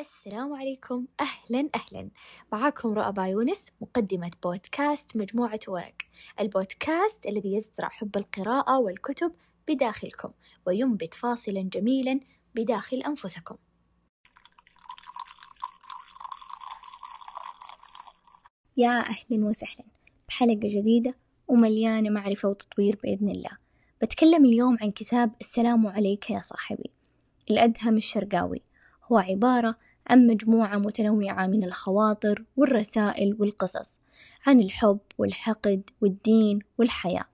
السلام عليكم. أهلا أهلا. معاكم رؤى يونس مقدمة بودكاست مجموعة ورق. البودكاست الذي يزرع حب القراءة والكتب بداخلكم وينبت فاصلا جميلا بداخل أنفسكم. يا أهلا وسهلا. بحلقة جديدة ومليانة معرفة وتطوير بإذن الله. بتكلم اليوم عن كتاب السلام عليك يا صاحبي. الأدهم الشرقاوي. هو عبارة عن مجموعة متنوعة من الخواطر والرسائل والقصص عن الحب والحقد والدين والحياة.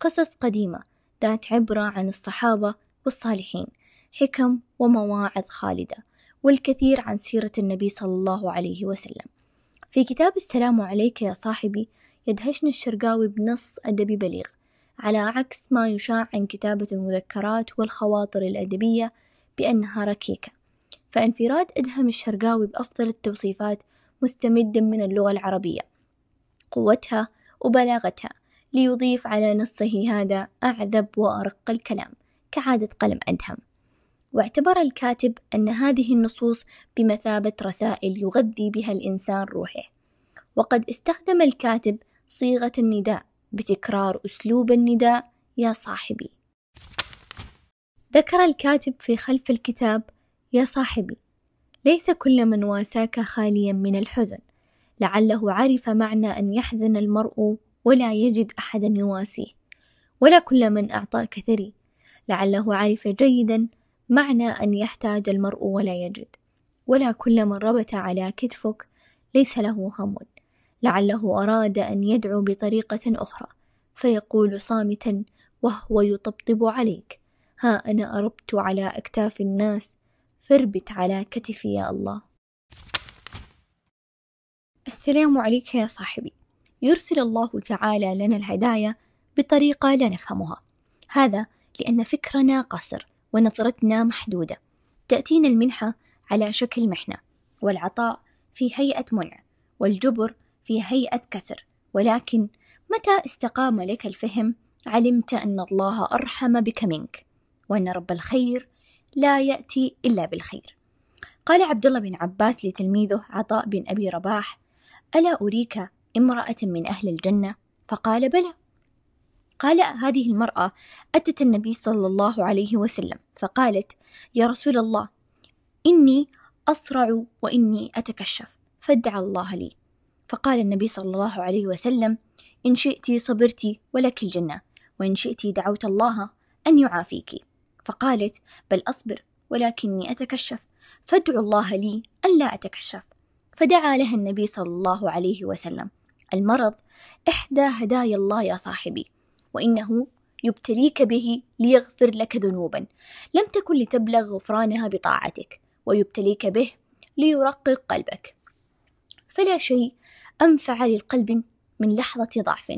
قصص قديمة ذات عبرة عن الصحابة والصالحين حكم ومواعظ خالدة والكثير عن سيرة النبي صلى الله عليه وسلم. في كتاب السلام عليك يا صاحبي يدهشنا الشرقاوي بنص أدبي بليغ على عكس ما يشاع عن كتابة المذكرات والخواطر الأدبية بأنها ركيكة. فانفراد إدهم الشرقاوي بأفضل التوصيفات مستمد من اللغة العربية. قوتها وبلاغتها ليضيف على نصه هذا أعذب وأرق الكلام كعادة قلم أدهم. واعتبر الكاتب أن هذه النصوص بمثابة رسائل يغذي بها الإنسان روحه. وقد استخدم الكاتب صيغة النداء بتكرار أسلوب النداء يا صاحبي ذكر الكاتب في خلف الكتاب يا صاحبي ليس كل من واساك خاليا من الحزن. لعله عرف معنى أن يحزن المرء ولا يجد أحدا يواسيه ولا كل من اعطاك ثري لعله عرف جيدا معنى أن يحتاج المرء ولا يجد. ولا كل من ربت على كتفك ليس له هم. لعله أراد أن يدعو بطريقة أخرى فيقول صامتا وهو يطبطب عليك ها أنا أربت على أكتاف الناس فاربت على كتفي يا الله. السلام عليك يا صاحبي. يرسل الله تعالى لنا الهدايا بطريقة لا نفهمها. هذا لأن فكرنا قصر ونظرتنا محدودة. تأتينا المنحة على شكل محنة والعطاء في هيئة منع والجبر في هيئة كسر. ولكن متى استقام لك الفهم علمت أن الله أرحم بك منك؟ وأن رب الخير لا يأتي إلا بالخير. قال عبد الله بن عباس لتلميذه عطاء بن أبي رباح ألا أريك امرأة من أهل الجنة؟ فقال بلى. قال هذه المرأة أتت النبي صلى الله عليه وسلم فقالت يا رسول الله إني أصرع وإني أتكشف فادع الله لي. فقال النبي صلى الله عليه وسلم إن شئت صبرت ولك الجنة وإن شئت دعوت الله أن يعافيك. فقالت بل أصبر ولكني أتكشف. فادعوا الله لي ألا أتكشف. فدعا لها النبي صلى الله عليه وسلم. المرض إحدى هدايا الله يا صاحبي وإنه يبتليك به ليغفر لك ذنوبا. لم تكن لتبلغ غفرانها بطاعتك ويبتليك به ليرقق قلبك. فلا شيء أنفع للقلب من لحظة ضعف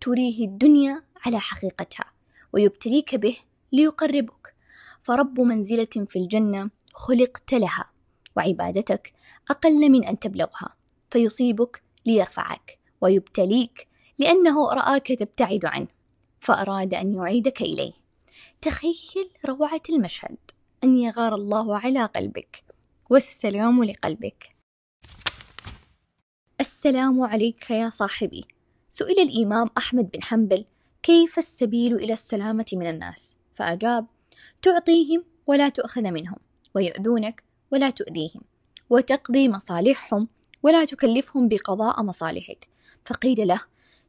تريه الدنيا على حقيقتها ويبتليك به ليقربك. فرب منزلة في الجنة خلقت لها وعبادتك أقل من أن تبلغها فيصيبك ليرفعك ويبتليك لأنه رآك تبتعد عنه فأراد أن يعيدك إليه. تخيل روعة المشهد أن يغار الله على قلبك. والسلام لقلبك. السلام عليك يا صاحبي. سئل الإمام أحمد بن حنبل كيف السبيل إلى السلامة من الناس؟ فأجاب تعطيهم ولا تؤخذ منهم ويؤذونك ولا تؤذيهم وتقضي مصالحهم ولا تكلفهم بقضاء مصالحك. فقيل له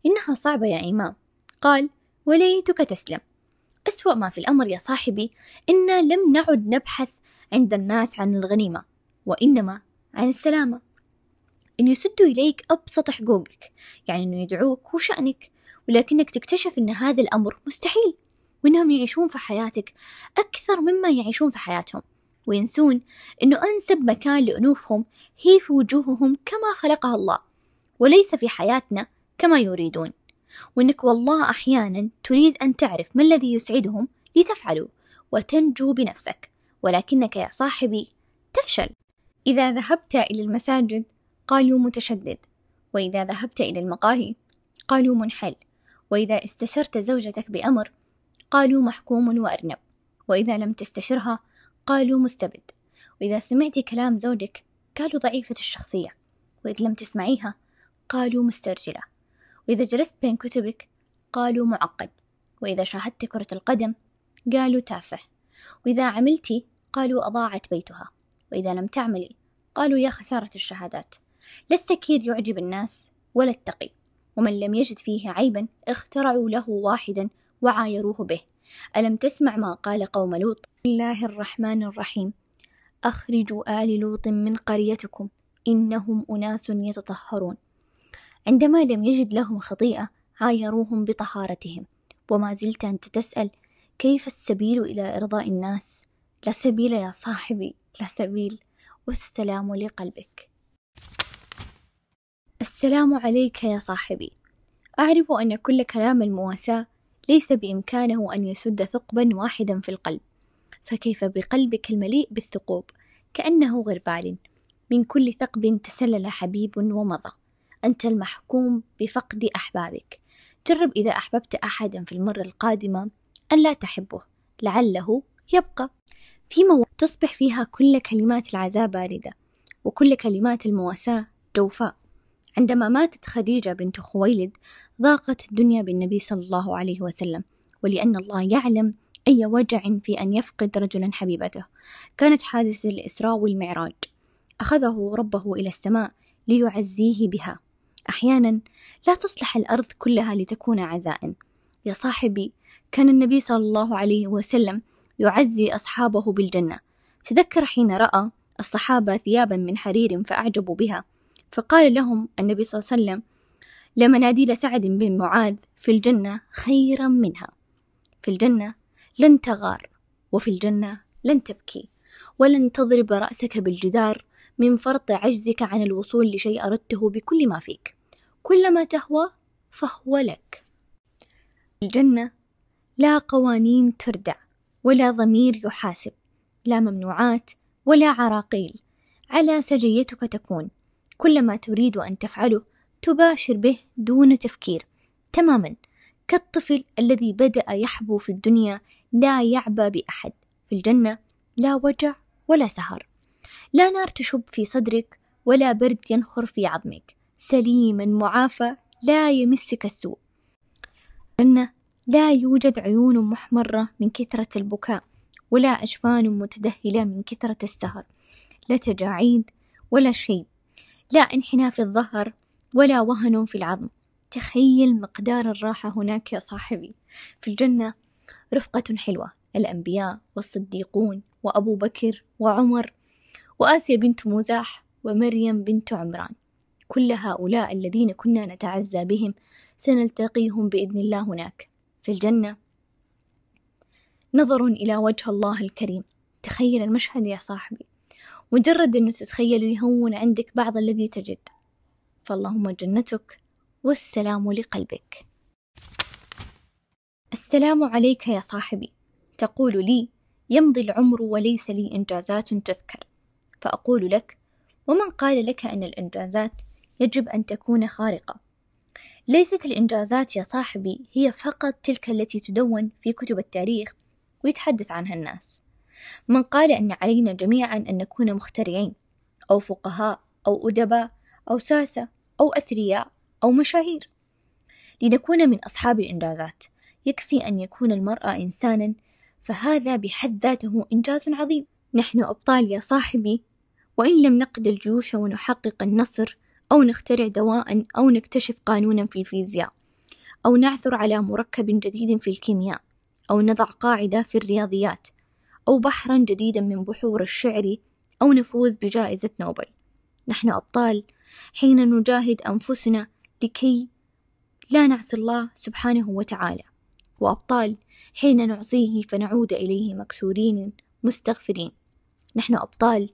إنها صعبة يا إمام. قال وليتك تسلم. أسوأ ما في الأمر يا صاحبي إنا لم نعد نبحث عند الناس عن الغنيمة وإنما عن السلامة. إن يسدوا إليك أبسط حقوقك يعني إنه يدعوك وشأنك ولكنك تكتشف إن هذا الأمر مستحيل. وإنهم يعيشون في حياتك أكثر مما يعيشون في حياتهم. وينسون إنه أنسب مكان لأنوفهم هي في وجوههم كما خلقها الله وليس في حياتنا كما يريدون. وإنك والله أحيانا تريد أن تعرف ما الذي يسعدهم لتفعله وتنجو بنفسك ولكنك يا صاحبي تفشل. إذا ذهبت إلى المساجد قالوا متشدد وإذا ذهبت إلى المقاهي قالوا منحل وإذا استشرت زوجتك بأمر قالوا محكوم وأرنب. وإذا لم تستشرها قالوا مستبد. وإذا سمعتي كلام زوجك قالوا ضعيفة الشخصية. وإذا لم تسمعيها قالوا مسترجلة. وإذا جلست بين كتبك قالوا معقد. وإذا شاهدت كرة القدم قالوا تافه. وإذا عملتي قالوا أضاعت بيتها. وإذا لم تعملي قالوا يا خسارة الشهادات. لا السكير يعجب الناس ولا التقي. ومن لم يجد فيه عيبا اخترعوا له واحدا وعايروه به. ألم تسمع ما قال قوم لوط؟ الله الرحمن الرحيم. أخرجوا آل لوط من قريتكم إنهم أناس يتطهرون. عندما لم يجد لهم خطيئة عايروهم بطهارتهم. وما زلت أنت تسأل كيف السبيل إلى إرضاء الناس؟ لا سبيل يا صاحبي لا سبيل. والسلام لقلبك. السلام عليك يا صاحبي. أعرف أن كل كلام المواساة ليس بإمكانه أن يسد ثقبا واحدا في القلب. فكيف بقلبك المليء بالثقوب؟ كأنه غربال. من كل ثقب تسلل حبيب ومضى. أنت المحكوم بفقد أحبابك. جرب إذا أحببت أحدا في المرة القادمة أن لا تحبه. لعله يبقى. في مواقف تصبح فيها كل كلمات العزاء باردة وكل كلمات المواساة جوفاء. عندما ماتت خديجة بنت خويلد ضاقت الدنيا بالنبي صلى الله عليه وسلم ولأن الله يعلم أي وجع في أن يفقد رجلا حبيبته. كانت حادثة الإسراء والمعراج. أخذه ربه إلى السماء ليعزيه بها. أحيانا لا تصلح الأرض كلها لتكون عزاء. يا صاحبي كان النبي صلى الله عليه وسلم يعزي أصحابه بالجنة. تذكر حين رأى الصحابة ثيابا من حرير فأعجبوا بها. فقال لهم النبي صلى الله عليه وسلم لمناديل سعد بن معاذ في الجنة خيرا منها. في الجنة لن تغار وفي الجنة لن تبكي. ولن تضرب رأسك بالجدار من فرط عجزك عن الوصول لشيء أردته بكل ما فيك. كل ما تهوى فهو لك. الجنة لا قوانين تردع ولا ضمير يحاسب لا ممنوعات ولا عراقيل. على سجيتك تكون. كل ما تريد أن تفعله تباشر به دون تفكير. تماما. كالطفل الذي بدأ يحبو في الدنيا لا يعبى بأحد. في الجنة لا وجع ولا سهر. لا نار تشب في صدرك ولا برد ينخر في عظمك. سليما معافى لا يمسك السوء. الجنة لا يوجد عيون محمرة من كثرة البكاء ولا أجفان متدهلة من كثرة السهر. لا تجاعيد ولا شيء لا انحناء في الظهر ولا وهن في العظم. تخيل مقدار الراحة هناك يا صاحبي. في الجنة رفقة حلوة الأنبياء والصديقون وأبو بكر وعمر وآسيا بنت مزاح ومريم بنت عمران. كل هؤلاء الذين كنا نتعزى بهم سنلتقيهم بإذن الله هناك. في الجنة نظر إلى وجه الله الكريم. تخيل المشهد يا صاحبي. مجرد أنه تتخيل يهون عندك بعض الذي تجد. فاللهم جنتك والسلام لقلبك. السلام عليك يا صاحبي. تقول لي يمضي العمر وليس لي إنجازات تذكر. فأقول لك ومن قال لك أن الإنجازات يجب أن تكون خارقة؟ ليست الإنجازات يا صاحبي هي فقط تلك التي تدون في كتب التاريخ ويتحدث عنها الناس. من قال أن علينا جميعا أن نكون مخترعين أو فقهاء أو أدباء أو ساسة أو أثرياء أو مشاهير. لنكون من أصحاب الإنجازات. يكفي أن يكون المرأة إنسانا فهذا بحد ذاته إنجاز عظيم. نحن أبطال يا صاحبي وإن لم نقد الجيوش ونحقق النصر أو نخترع دواء أو نكتشف قانونا في الفيزياء أو نعثر على مركب جديد في الكيمياء أو نضع قاعدة في الرياضيات أو بحرا جديدا من بحور الشعر أو نفوز بجائزة نوبل. نحن أبطال حين نجاهد أنفسنا لكي لا نعصي الله سبحانه وتعالى. وأبطال حين نعصيه فنعود إليه مكسورين مستغفرين. نحن أبطال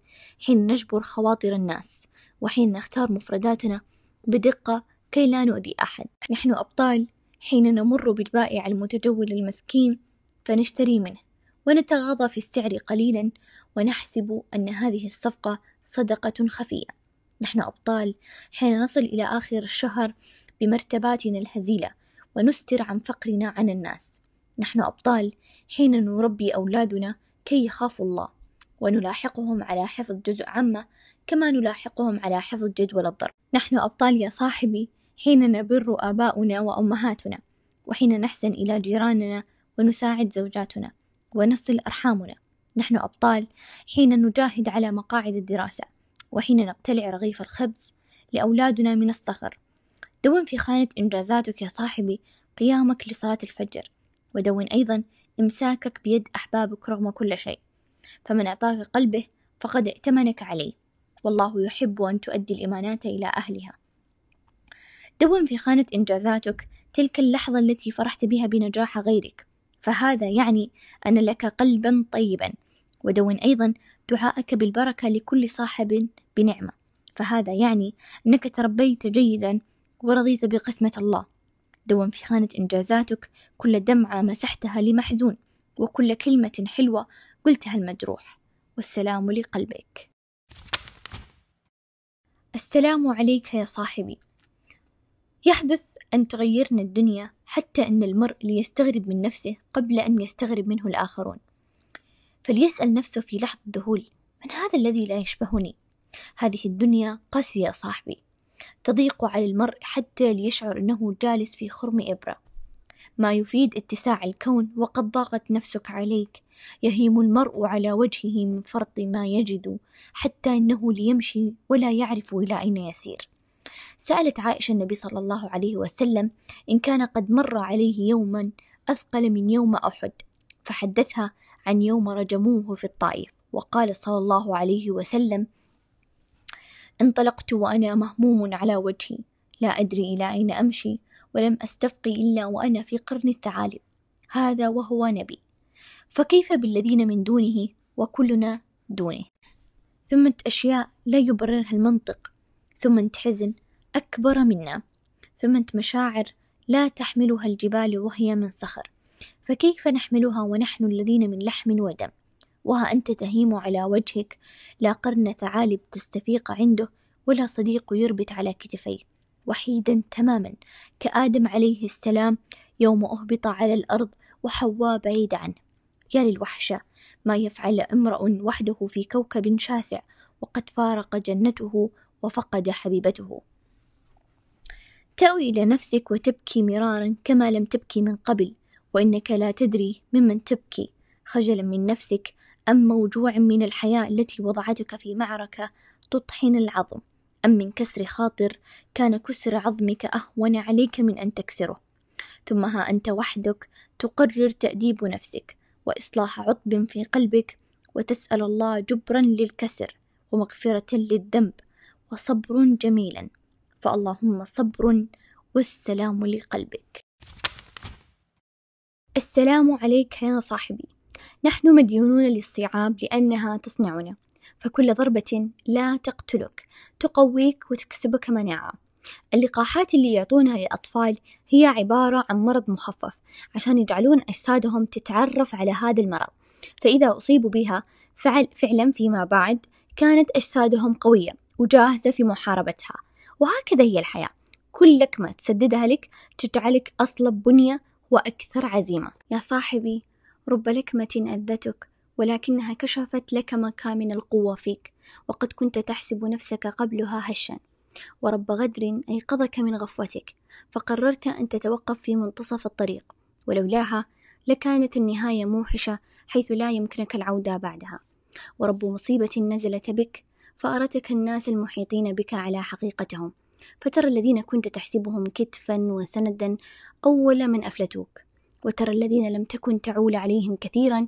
حين نجبر خواطر الناس وحين نختار مفرداتنا بدقة كي لا نؤذي أحد. نحن أبطال حين نمر بالبائع المتجول المسكين فنشتري منه. ونتغاضى في السعر قليلا ونحسب أن هذه الصفقة صدقة خفية. نحن أبطال. حين نصل إلى آخر الشهر بمرتباتنا الهزيلة ونستر عن فقرنا عن الناس. نحن أبطال. حين نربي أولادنا كي يخافوا الله. ونلاحقهم على حفظ جزء عامة كما نلاحقهم على حفظ جدول الضرب. نحن أبطال يا صاحبي. حين نبر آباؤنا وأمهاتنا. وحين نحسن إلى جيراننا ونساعد زوجاتنا. ونصل أرحامنا. نحن أبطال. حين نجاهد على مقاعد الدراسة. وحين نقتلع رغيف الخبز لأولادنا من الصغر دون في خانة إنجازاتك يا صاحبي قيامك لصلاة الفجر. ودون أيضا إمساكك بيد أحبابك رغم كل شيء. فمن أعطاك قلبه فقد ائتمنك عليه. والله يحب أن تؤدي الإمانات إلى أهلها. دون في خانة إنجازاتك تلك اللحظة التي فرحت بها بنجاح غيرك. فهذا يعني أن لك قلبا طيبا ودون أيضا دعاءك بالبركة لكل صاحب بنعمة. فهذا يعني أنك تربيت جيدا ورضيت بقسمة الله. دون في خانة إنجازاتك كل دمعة مسحتها لمحزون وكل كلمة حلوة قلتها المجروح. والسلام لقلبك. السلام عليك يا صاحبي. يحدث أن تغيرنا الدنيا حتى أن المرء ليستغرب من نفسه قبل أن يستغرب منه الآخرون. فليسأل نفسه في لحظة ذهول من هذا الذي لا يشبهني؟ هذه الدنيا قاسية صاحبي. تضيق على المرء حتى ليشعر أنه جالس في خرم إبرة. ما يفيد اتساع الكون وقد ضاقت نفسك عليك. يهيم المرء على وجهه من فرط ما يجد حتى أنه ليمشي ولا يعرف إلى أين يسير. سألت عائشة النبي صلى الله عليه وسلم إن كان قد مر عليه يوما أثقل من يوم أحد فحدثها عن يوم رجموه في الطائف. وقال صلى الله عليه وسلم انطلقت وأنا مهموم على وجهي لا أدري إلى أين أمشي ولم أستفقي إلا وأنا في قرن الثعالب. هذا وهو نبي. فكيف بالذين من دونه وكلنا دونه؟ ثم أشياء لا يبررها المنطق. ثم حزن أكبر منا. ثم مشاعر لا تحملها الجبال وهي من صخر. فكيف نحملها ونحن الذين من لحم ودم؟ وها أنت تهيم على وجهك. لا قرن ثعالب تستفيق عنده ولا صديق يربت على كتفيه. وحيدا تماما كآدم عليه السلام يوم أهبط على الأرض وحواء بعيد عنه. يا للوحشة ما يفعل امرؤ وحده في كوكب شاسع وقد فارق جنته وفقد حبيبته. تأوي إلى نفسك وتبكي مرارا كما لم تبكي من قبل وإنك لا تدري ممن تبكي. خجلا من نفسك أم موجوع من الحياة التي وضعتك في معركة تطحن العظم. أم من كسر خاطر كان كسر عظمك أهون عليك من أن تكسره. ثم ها أنت وحدك تقرر تأديب نفسك وإصلاح عطب في قلبك وتسأل الله جبرا للكسر ومغفرة للذنب وصبر جميلا. فاللهم صبر والسلام لقلبك. السلام عليك يا صاحبي. نحن مديونون للصعاب لأنها تصنعنا. فكل ضربة لا تقتلك تقويك وتكسبك مناعة اللقاحات اللي يعطونها للأطفال هي عبارة عن مرض مخفف عشان يجعلون أجسادهم تتعرف على هذا المرض. فإذا أصيبوا بها فعل فعلا فيما بعد كانت أجسادهم قوية وجاهزة في محاربتها. وهكذا هي الحياة. كل لكمة تسددها لك تجعلك أصلب بنية وأكثر عزيمة. يا صاحبي رب لكمة أذتك ولكنها كشفت لك مكامن القوة فيك وقد كنت تحسب نفسك قبلها هشا. ورب غدر أيقظك من غفوتك فقررت أن تتوقف في منتصف الطريق. ولولاها لكانت النهاية موحشة حيث لا يمكنك العودة بعدها. ورب مصيبة نزلت بك فأرتك الناس المحيطين بك على حقيقتهم. فترى الذين كنت تحسبهم كتفا وسندا أول من أفلتوك. وترى الذين لم تكن تعول عليهم كثيرا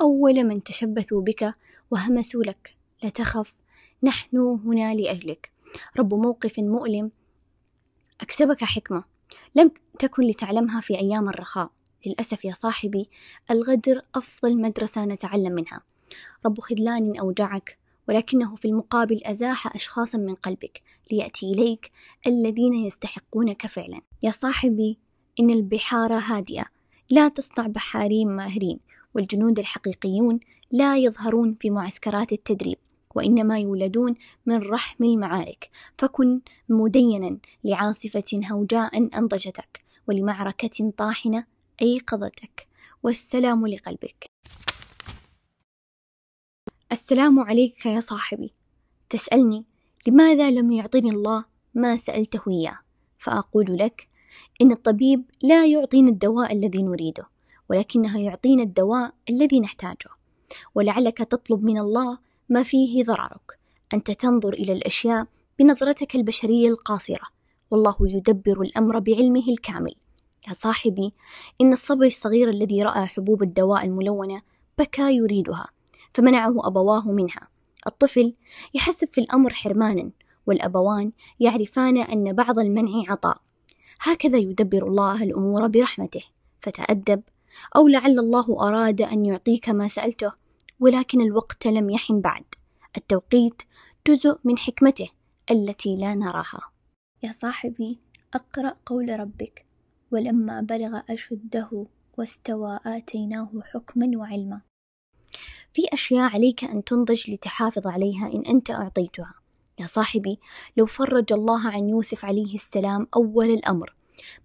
أول من تشبثوا بك وهمسوا لك. لا تخف نحن هنا لأجلك. رب موقف مؤلم أكسبك حكمة. لم تكن لتعلمها في أيام الرخاء. للأسف يا صاحبي الغدر أفضل مدرسة نتعلم منها. رب خذلان أوجعك ولكنه في المقابل أزاح أشخاصا من قلبك ليأتي إليك الذين يستحقونك فعلا. يا صاحبي إن البحار هادئة. لا تصنع بحارين ماهرين والجنود الحقيقيون لا يظهرون في معسكرات التدريب وإنما يولدون من رحم المعارك. فكن مدينا لعاصفة هوجاء أنضجتك ولمعركة طاحنة أيقظتك. والسلام لقلبك. السلام عليك يا صاحبي. تسألني لماذا لم يعطني الله ما سألته إياه؟ فأقول لك إن الطبيب لا يعطينا الدواء الذي نريده ولكنه يعطينا الدواء الذي نحتاجه. ولعلك تطلب من الله ما فيه ضررك. أنت تنظر إلى الأشياء بنظرتك البشرية القاصرة. والله يدبر الأمر بعلمه الكامل. يا صاحبي إن الصبي الصغير الذي رأى حبوب الدواء الملونة بكى يريدها. فمنعه أبواه منها. الطفل يحسب في الأمر حرمانا والأبوان يعرفان أن بعض المنع عطاء. هكذا يدبر الله الأمور برحمته. فتأدب أو لعل الله أراد أن يعطيك ما سألته ولكن الوقت لم يحن بعد. التوقيت جزء من حكمته التي لا نراها. يا صاحبي أقرأ قول ربك. ولما بلغ أشده واستوى آتيناه حكما وعلما. في أشياء عليك أن تنضج لتحافظ عليها إن أنت أعطيتها. يا صاحبي لو فرج الله عن يوسف عليه السلام أول الأمر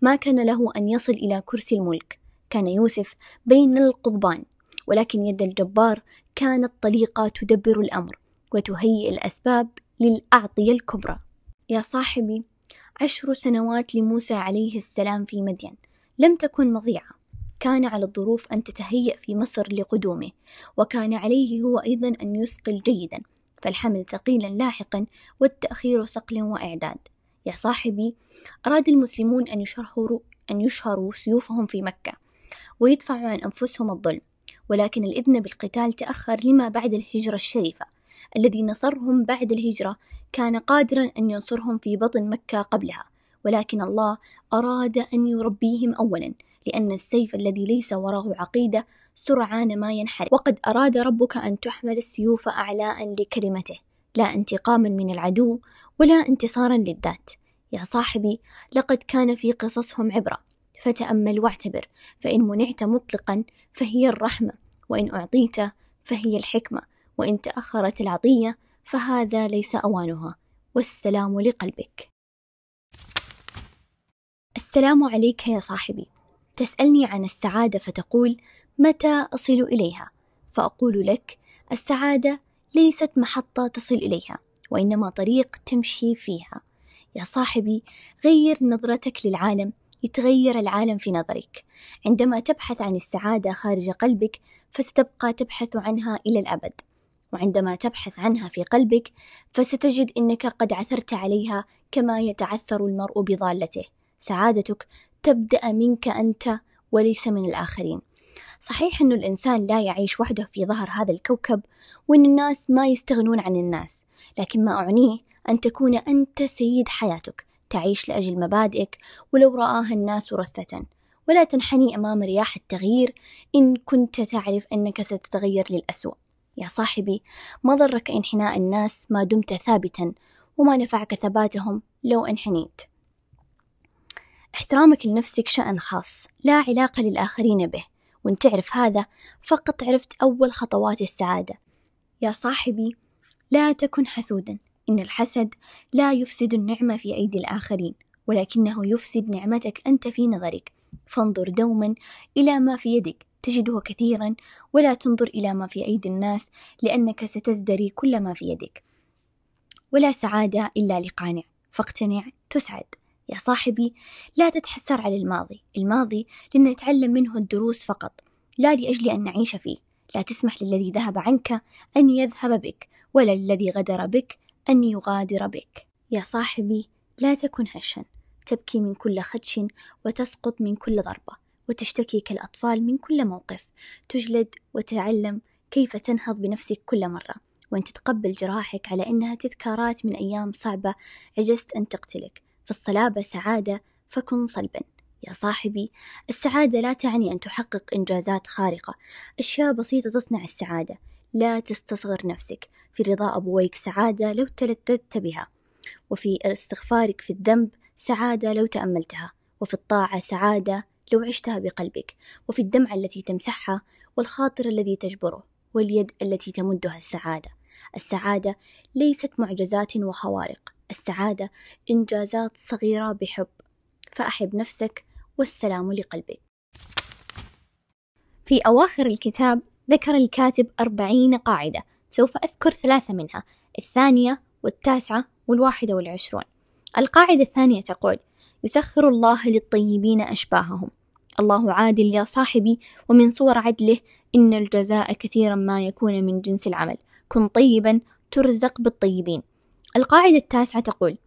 ما كان له أن يصل إلى كرسي الملك. كان يوسف بين القضبان ولكن يد الجبار كانت طليقة تدبر الأمر وتهيئ الأسباب للأعطية الكبرى. يا صاحبي عشر سنوات لموسى عليه السلام في مدين لم تكن مضيعة. كان على الظروف أن تتهيأ في مصر لقدومه وكان عليه هو أيضا أن يسقل جيدا فالحمل ثقيلا لاحقا والتأخير صقل وإعداد. يا صاحبي أراد المسلمون أن يشهروا أن يشهروا سيوفهم في مكة ويدفعوا عن أنفسهم الظلم ولكن الإذن بالقتال تأخر لما بعد الهجرة الشريفة. الذي نصرهم بعد الهجرة كان قادرا أن ينصرهم في بطن مكة قبلها ولكن الله أراد أن يربيهم أولا. لأن السيف الذي ليس وراه عقيدة سرعان ما ينحرق وقد أراد ربك أن تحمل السيوف أعلاء لكلمته. لا انتقاما من العدو ولا انتصارا للذات. يا صاحبي لقد كان في قصصهم عبرة. فتأمل واعتبر. فإن منعت مطلقا فهي الرحمة. وإن أعطيت فهي الحكمة. وإن تأخرت العطية فهذا ليس أوانها. والسلام لقلبك. السلام عليك يا صاحبي. تسألني عن السعادة فتقول متى أصل إليها؟ فأقول لك السعادة ليست محطة تصل إليها وإنما طريق تمشي فيها. يا صاحبي غير نظرتك للعالم يتغير العالم في نظرك. عندما تبحث عن السعادة خارج قلبك فستبقى تبحث عنها إلى الأبد. وعندما تبحث عنها في قلبك فستجد إنك قد عثرت عليها كما يتعثر المرء بضالته. سعادتك تبدأ منك أنت وليس من الآخرين. صحيح أن الإنسان لا يعيش وحده في ظهر هذا الكوكب وأن الناس ما يستغنون عن الناس لكن ما أعنيه أن تكون أنت سيد حياتك تعيش لأجل مبادئك ولو رآها الناس رثة. ولا تنحني أمام رياح التغيير إن كنت تعرف أنك ستتغير للأسوأ يا صاحبي ما ضرك إنحناء الناس ما دمت ثابتا وما نفعك ثباتهم لو إنحنيت. احترامك لنفسك شأن خاص لا علاقة للآخرين به. وإن تعرف هذا فقط عرفت أول خطوات السعادة. يا صاحبي لا تكن حسودا. إن الحسد لا يفسد النعمة في أيدي الآخرين ولكنه يفسد نعمتك أنت في نظرك. فانظر دوما إلى ما في يدك. تجده كثيرا ولا تنظر إلى ما في أيدي الناس لأنك ستزدري كل ما في يدك. ولا سعادة إلا لقانع. فاقتنع تسعد. يا صاحبي لا تتحسر على الماضي. الماضي لنتعلم منه الدروس فقط. لا لأجل أن نعيش فيه. لا تسمح للذي ذهب عنك أن يذهب بك ولا للذي غدر بك أن يغادر بك. يا صاحبي لا تكن هشا. تبكي من كل خدش وتسقط من كل ضربة وتشتكي كالأطفال من كل موقف. تجلد وتتعلم كيف تنهض بنفسك كل مرة وأن تتقبل جراحك على أنها تذكارات من أيام صعبة عجزت أن تقتلك. فالصلابة سعادة فكن صلبا. يا صاحبي السعادة لا تعني أن تحقق إنجازات خارقة. أشياء بسيطة تصنع السعادة. لا تستصغر نفسك. في رضا أبويك سعادة لو تلذذت بها. وفي استغفارك في الذنب سعادة لو تأملتها. وفي الطاعة سعادة لو عشتها بقلبك. وفي الدمعة التي تمسحها والخاطر الذي تجبره. واليد التي تمدها السعادة. السعادة ليست معجزات وخوارق. السعادة إنجازات صغيرة بحب. فأحب نفسك والسلام لقلبك. في أواخر الكتاب ذكر الكاتب أربعين قاعدة سوف أذكر ثلاثة منها الثانية والتاسعة والواحدة والعشرون. القاعدة الثانية تقول يسخر الله للطيبين أشباههم. الله عادل يا صاحبي ومن صور عدله إن الجزاء كثيرا ما يكون من جنس العمل. كن طيبا ترزق بالطيبين. القاعدة التاسعة تقول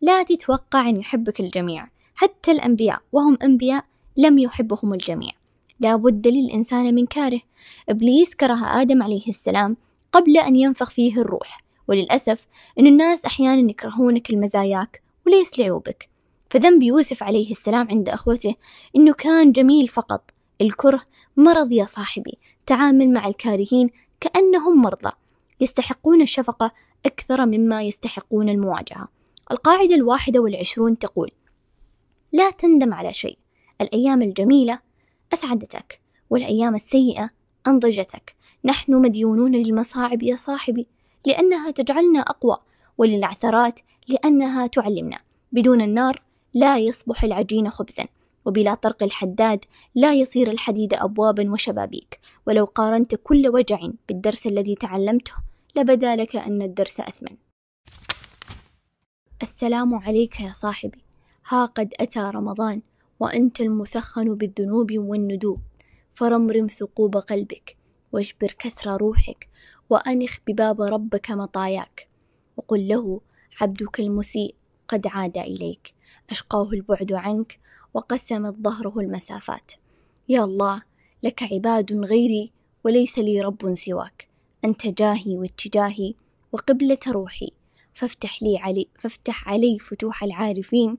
لا تتوقع أن يحبك الجميع حتى الأنبياء وهم أنبياء لم يحبهم الجميع. لا بد للإنسان من كاره. إبليس كره آدم عليه السلام قبل أن ينفخ فيه الروح. وللأسف أن الناس أحيانا يكرهونك لمزاياك وليس لعيوبك. فذنب يوسف عليه السلام عند أخوته إنه كان جميل فقط. الكره مرض يا صاحبي. تعامل مع الكارهين كأنهم مرضى. يستحقون الشفقة أكثر مما يستحقون المواجهة. القاعدة الواحدة والعشرون تقول لا تندم على شيء. الأيام الجميلة أسعدتك والأيام السيئة أنضجتك. نحن مديونون للمصاعب يا صاحبي لأنها تجعلنا أقوى وللعثرات لأنها تعلمنا. بدون النار لا يصبح العجين خبزا وبلا طرق الحداد لا يصير الحديد أبوابا وشبابيك. ولو قارنت كل وجع بالدرس الذي تعلمته لبدأ لك أن الدرس أثمن. السلام عليك يا صاحبي. ها قد أتى رمضان وأنت المثخن بالذنوب والندوب. فرمرم ثقوب قلبك واجبر كسر روحك وأنخ بباب ربك مطاياك. وقل له عبدك المسيء قد عاد إليك. أشقاه البعد عنك وقسمت ظهره المسافات يا الله لك عباد غيري وليس لي رب سواك. أنت جاهي واتجاهي وقبلة روحي. فافتح لي علي فافتح علي فتوح العارفين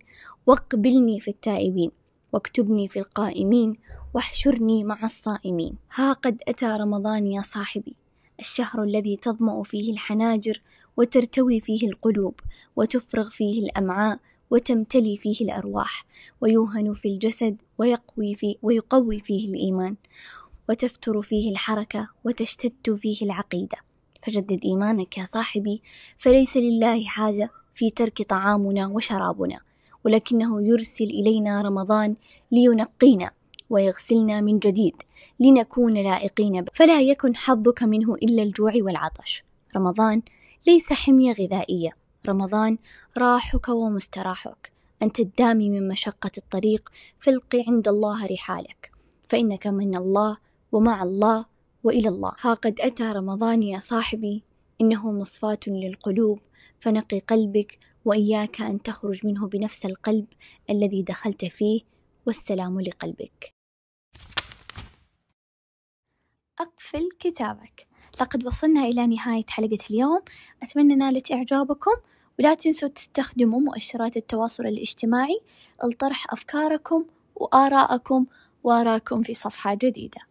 واقبلني في التائبين واكتبني في القائمين واحشرني مع الصائمين. ها قد أتى رمضان يا صاحبي. الشهر الذي تظمأ فيه الحناجر وترتوي فيه القلوب وتفرغ فيه الأمعاء وتمتلي فيه الأرواح ويوهن في الجسد ويقوي فيه ويقوي فيه الإيمان. وتفتر فيه الحركة وتشتد فيه العقيدة. فجدد إيمانك يا صاحبي فليس لله حاجة في ترك طعامنا وشرابنا ولكنه يرسل إلينا رمضان لينقينا ويغسلنا من جديد لنكون لائقين فلا يكن حظك منه إلا الجوع والعطش. رمضان ليس حمية غذائية. رمضان راحك ومستراحك. أنت الدامي من مشقة الطريق فالق عند الله رحالك. فإنك من الله ومع الله وإلى الله. ها قد أتى رمضان يا صاحبي إنه مصفاة للقلوب فنقي قلبك وإياك أن تخرج منه بنفس القلب الذي دخلت فيه والسلام لقلبك. أقفل كتابك. لقد وصلنا إلى نهاية حلقة اليوم. أتمنى نالت إعجابكم ولا تنسوا تستخدموا مؤشرات التواصل الاجتماعي لطرح أفكاركم وآراءكم وآراءكم في صفحة جديدة.